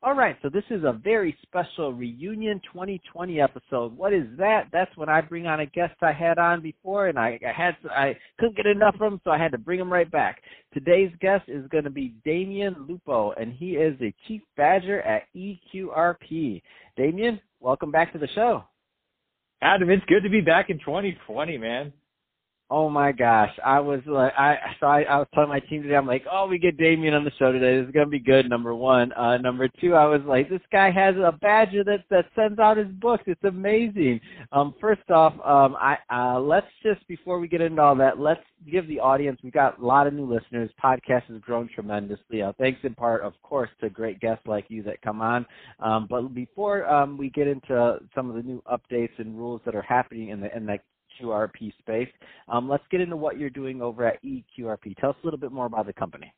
All right, so this is a very special reunion 2020 episode. What is that? That's when I bring on a guest I had on before, and I, I had I couldn't get enough of him, so I had to bring him right back. Today's guest is going to be Damion Lupo, and he is the chief badger at EQRP. Damion, welcome back to the show. Adam, it's good to be back in 2020, man. Oh my gosh, I was like, I so I, I was telling my team today, I'm like, oh, we get Damion on the show today. This is gonna be good. Number one, uh, number two, I was like, this guy has a badger that that sends out his books. It's amazing. Um, first off, um, I uh, let's just before we get into all that, let's give the audience. We've got a lot of new listeners. Podcast has grown tremendously. Uh, thanks in part, of course, to great guests like you that come on. Um, but before um, we get into some of the new updates and rules that are happening in the in the EQRP space. Um, let's get into what you're doing over at EQRP. Tell us a little bit more about the company.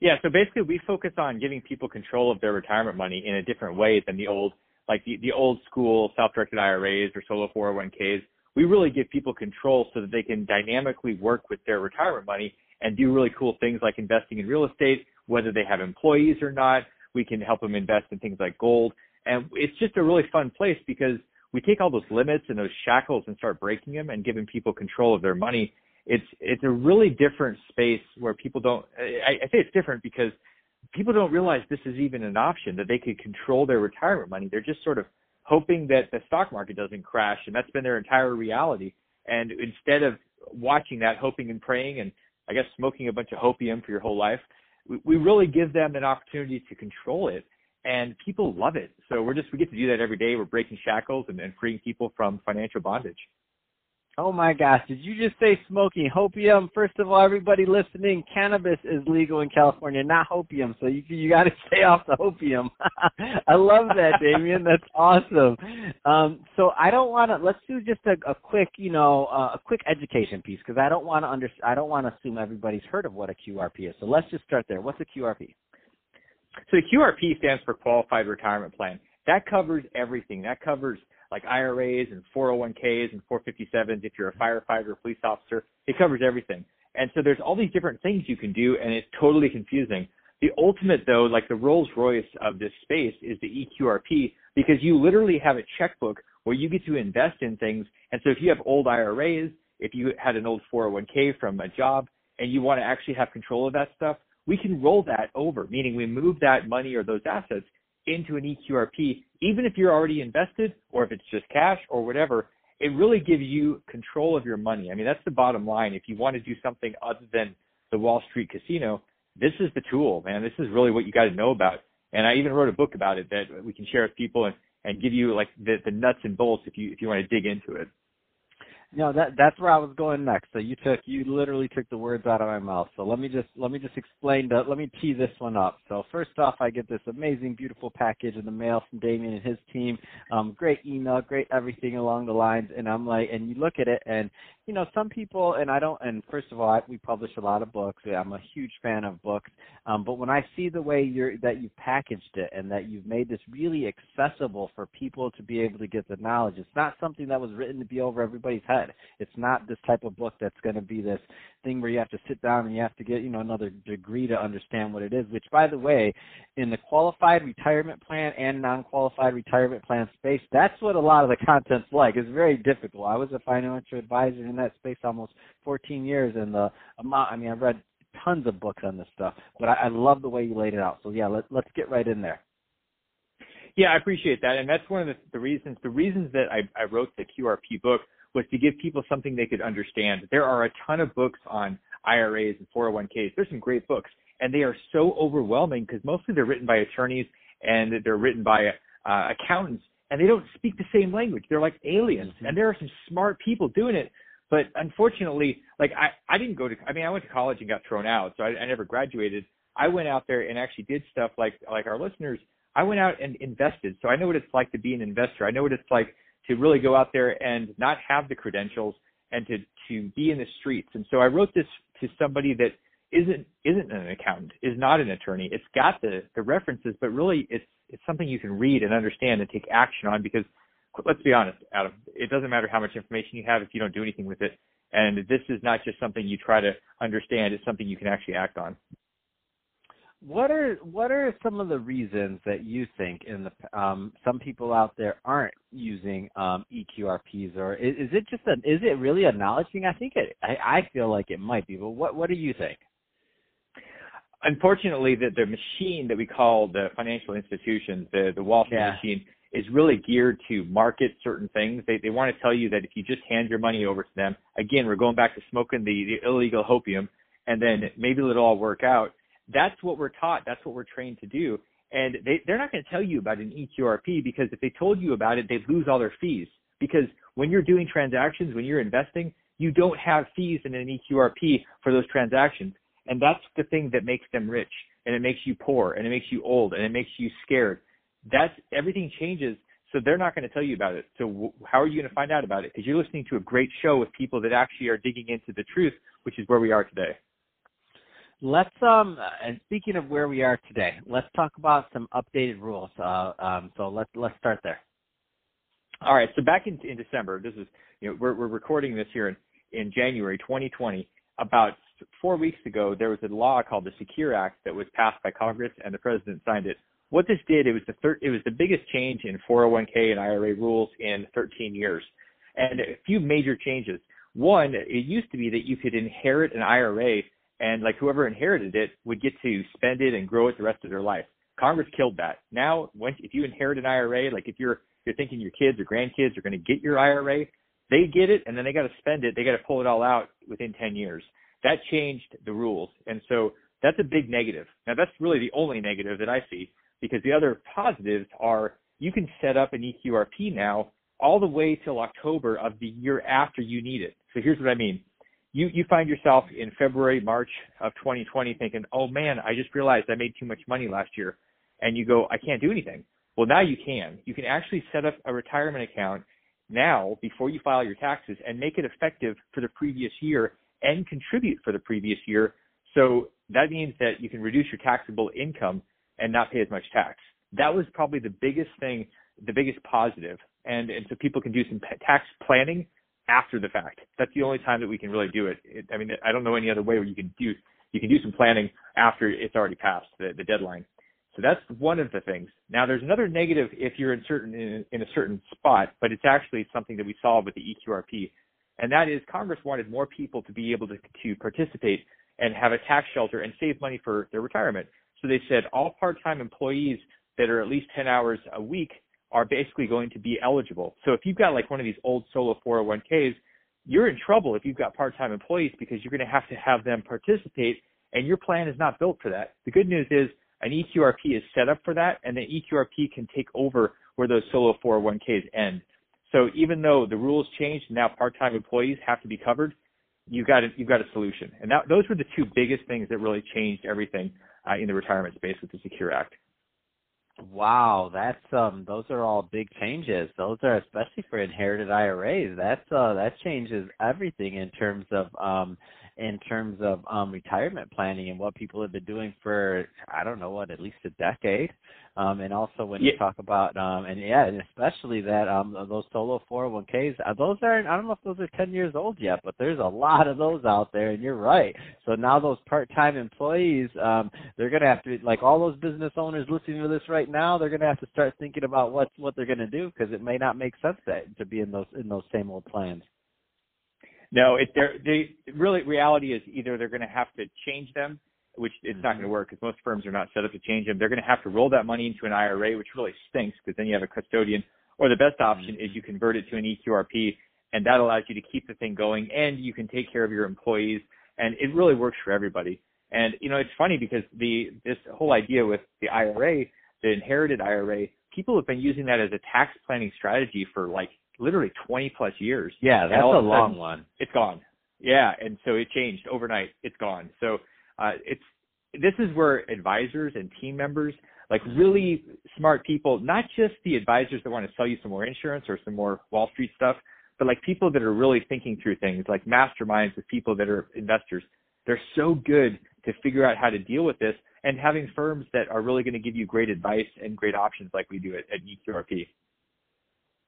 Yeah, so basically we focus on giving people control of their retirement money in a different way than the old, like the, the old school self-directed IRAs or solo 401ks. We really give people control so that they can dynamically work with their retirement money and do really cool things like investing in real estate, whether they have employees or not. We can help them invest in things like gold. And it's just a really fun place because we take all those limits and those shackles and start breaking them and giving people control of their money. It's it's a really different space where people don't. I, I say it's different because people don't realize this is even an option that they could control their retirement money. They're just sort of hoping that the stock market doesn't crash, and that's been their entire reality. And instead of watching that, hoping and praying, and I guess smoking a bunch of hopium for your whole life, we, we really give them an opportunity to control it and people love it. So we're just we get to do that every day. We're breaking shackles and, and freeing people from financial bondage. Oh my gosh, did you just say smoking hopium? First of all, everybody listening, cannabis is legal in California, not hopium. So you you got to stay off the hopium. I love that, Damion. That's awesome. Um, so I don't want to. Let's do just a, a quick, you know, uh, a quick education piece because I don't want to under. I don't want to assume everybody's heard of what a QRP is. So let's just start there. What's a QRP? So the QRP stands for Qualified Retirement Plan. That covers everything. That covers like IRAs and 401ks and 457s if you're a firefighter or police officer. It covers everything. And so there's all these different things you can do and it's totally confusing. The ultimate though, like the Rolls Royce of this space is the EQRP because you literally have a checkbook where you get to invest in things. And so if you have old IRAs, if you had an old 401k from a job and you want to actually have control of that stuff, we can roll that over, meaning we move that money or those assets into an EQRP, even if you're already invested or if it's just cash or whatever, it really gives you control of your money. I mean, that's the bottom line. If you want to do something other than the Wall Street casino, this is the tool, man. This is really what you got to know about. And I even wrote a book about it that we can share with people and, and give you like the, the nuts and bolts if you if you want to dig into it. No, that that's where I was going next. So you took you literally took the words out of my mouth. So let me just let me just explain that. Let me tee this one up. So first off, I get this amazing, beautiful package in the mail from Damion and his team. Um, great email, great everything along the lines. And I'm like, and you look at it, and you know, some people, and I don't. And first of all, I, we publish a lot of books. I'm a huge fan of books. Um, but when I see the way you're that you've packaged it and that you've made this really accessible for people to be able to get the knowledge, it's not something that was written to be over everybody's head head. It's not this type of book that's going to be this thing where you have to sit down and you have to get, you know, another degree to understand what it is, which by the way, in the qualified retirement plan and non-qualified retirement plan space, that's what a lot of the content's like. It's very difficult. I was a financial advisor in that space almost 14 years and uh, the amount, I mean, I've read tons of books on this stuff, but I, I love the way you laid it out. So yeah, let, let's get right in there. Yeah, I appreciate that, and that's one of the, the reasons. The reasons that I, I wrote the QRP book was to give people something they could understand. There are a ton of books on IRAs and 401ks. There's some great books, and they are so overwhelming because mostly they're written by attorneys and they're written by uh, accountants, and they don't speak the same language. They're like aliens, mm-hmm. and there are some smart people doing it. But unfortunately, like I, I didn't go to, I mean, I went to college and got thrown out, so I, I never graduated. I went out there and actually did stuff like, like our listeners. I went out and invested. So I know what it's like to be an investor. I know what it's like to really go out there and not have the credentials and to to be in the streets. And so I wrote this to somebody that isn't isn't an accountant, is not an attorney. It's got the the references, but really it's it's something you can read and understand and take action on because let's be honest, Adam, it doesn't matter how much information you have if you don't do anything with it. And this is not just something you try to understand, it's something you can actually act on. What are what are some of the reasons that you think in the um, some people out there aren't using um, EQRPs, or is, is, it just a is it really a knowledge thing? I think it I, I feel like it might be, but what what do you think? Unfortunately, the the machine that we call the financial institutions, the the Wall Street yeah. machine, is really geared to market certain things. They they want to tell you that if you just hand your money over to them, again, we're going back to smoking the, the illegal opium, and then maybe it'll all work out that's what we're taught. That's what we're trained to do. And they, they're not going to tell you about an EQRP because if they told you about it, they'd lose all their fees. Because when you're doing transactions, when you're investing, you don't have fees in an EQRP for those transactions. And that's the thing that makes them rich and it makes you poor and it makes you old and it makes you scared. That's everything changes. So they're not going to tell you about it. So w- how are you going to find out about it? Because you're listening to a great show with people that actually are digging into the truth, which is where we are today. Let's um and speaking of where we are today, let's talk about some updated rules. Uh, um, so let's let's start there. All right. So back in in December, this is you know we're we're recording this here in in January 2020. About four weeks ago, there was a law called the Secure Act that was passed by Congress, and the president signed it. What this did, it was the thir- it was the biggest change in 401k and IRA rules in 13 years, and a few major changes. One, it used to be that you could inherit an IRA and like whoever inherited it would get to spend it and grow it the rest of their life. Congress killed that. Now, once if you inherit an IRA, like if you're you're thinking your kids or grandkids are going to get your IRA, they get it and then they got to spend it. They got to pull it all out within 10 years. That changed the rules, and so that's a big negative. Now, that's really the only negative that I see because the other positives are you can set up an EQRP now all the way till October of the year after you need it. So here's what I mean you you find yourself in February, March of 2020 thinking, "Oh man, I just realized I made too much money last year." And you go, "I can't do anything." Well, now you can. You can actually set up a retirement account now before you file your taxes and make it effective for the previous year and contribute for the previous year. So that means that you can reduce your taxable income and not pay as much tax. That was probably the biggest thing, the biggest positive. And, and so people can do some tax planning after the fact. That's the only time that we can really do it. it. I mean, I don't know any other way where you can do you can do some planning after it's already passed the, the deadline. So that's one of the things. Now there's another negative if you're in certain in, in a certain spot, but it's actually something that we saw with the EQRP, and that is Congress wanted more people to be able to to participate and have a tax shelter and save money for their retirement. So they said all part-time employees that are at least 10 hours a week are basically going to be eligible. So if you've got like one of these old solo 401ks, you're in trouble if you've got part-time employees because you're going to have to have them participate and your plan is not built for that. The good news is an EQRP is set up for that and the EQRP can take over where those solo 401ks end. So even though the rules changed and now part-time employees have to be covered, you've got a, you've got a solution. And that, those were the two biggest things that really changed everything uh, in the retirement space with the Secure Act. Wow, that's um those are all big changes. Those are especially for inherited IRAs. That's uh that changes everything in terms of um in terms of um retirement planning and what people have been doing for I don't know what at least a decade. Um, and also when yeah. you talk about um, and yeah, and especially that um, those solo 401ks, uh, those aren't. I don't know if those are 10 years old yet, but there's a lot of those out there, and you're right. So now those part-time employees, um, they're gonna have to like all those business owners listening to this right now, they're gonna have to start thinking about what what they're gonna do because it may not make sense that to be in those in those same old plans. No, it, they really reality is either they're going to have to change them which it's mm-hmm. not going to work because most firms are not set up to change them. They're going to have to roll that money into an IRA, which really stinks because then you have a custodian. Or the best option mm-hmm. is you convert it to an EQRP, and that allows you to keep the thing going, and you can take care of your employees, and it really works for everybody. And you know, it's funny because the this whole idea with the IRA, the inherited IRA, people have been using that as a tax planning strategy for like literally 20 plus years. Yeah, that's a long one. It's gone. Yeah, and so it changed overnight. It's gone. So uh, it's this is where advisors and team members like really smart people, not just the advisors that want to sell you some more insurance or some more Wall Street stuff, but like people that are really thinking through things, like masterminds with people that are investors. They're so good to figure out how to deal with this and having firms that are really going to give you great advice and great options like we do at, at EQRP.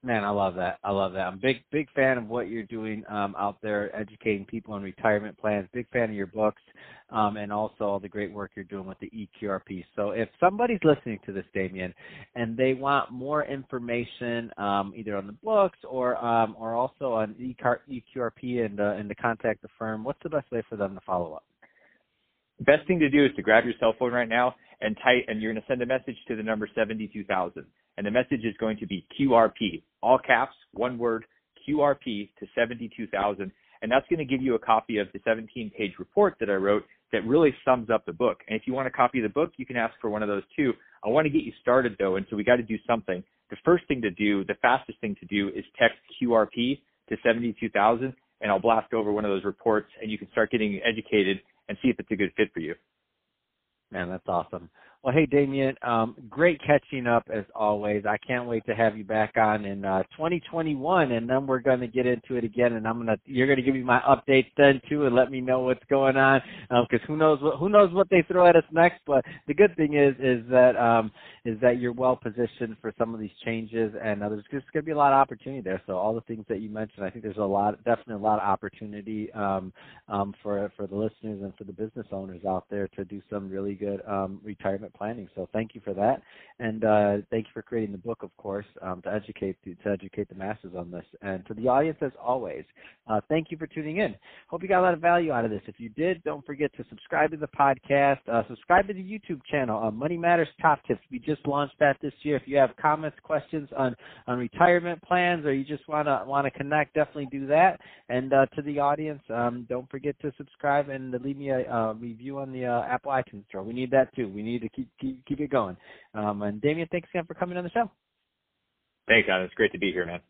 Man, I love that. I love that. I'm big, big fan of what you're doing um, out there, educating people on retirement plans. Big fan of your books, um, and also all the great work you're doing with the EQRP. So, if somebody's listening to this, Damion, and they want more information, um, either on the books or um, or also on EQRP and uh, and to contact the firm, what's the best way for them to follow up? Best thing to do is to grab your cell phone right now and type, and you're going to send a message to the number 72000 and the message is going to be QRP, all caps, one word, QRP to 72,000. And that's going to give you a copy of the 17 page report that I wrote that really sums up the book. And if you want a copy of the book, you can ask for one of those too. I want to get you started though, and so we got to do something. The first thing to do, the fastest thing to do is text QRP to 72,000 and I'll blast over one of those reports and you can start getting educated and see if it's a good fit for you. Man, that's awesome. Well, hey, Damion, um, great catching up as always. I can't wait to have you back on in uh, 2021, and then we're going to get into it again. And I'm gonna, you're going to give me my updates then too, and let me know what's going on, because um, who knows what who knows what they throw at us next. But the good thing is is that um, is that you're well positioned for some of these changes, and uh, there's just going to be a lot of opportunity there. So all the things that you mentioned, I think there's a lot, definitely a lot of opportunity um, um, for for the listeners and for the business owners out there to do some really good um, retirement planning. So thank you for that, and uh, thank you for creating the book, of course, um, to educate to, to, educate the masses on this. And to the audience, as always, uh, thank you for tuning in. Hope you got a lot of value out of this. If you did, don't forget to subscribe to the podcast. Uh, subscribe to the YouTube channel, uh, Money Matters Top Tips. We just launched that this year. If you have comments, questions on on retirement plans, or you just wanna wanna connect, definitely do that. And uh, to the audience, um, don't forget to subscribe and leave me a uh, review on the Apple iTunes store. We need that too. We need to keep keep keep, it going. Um, and Damion, thanks again for coming on the show. Thanks, Adam. It's great to be here, man.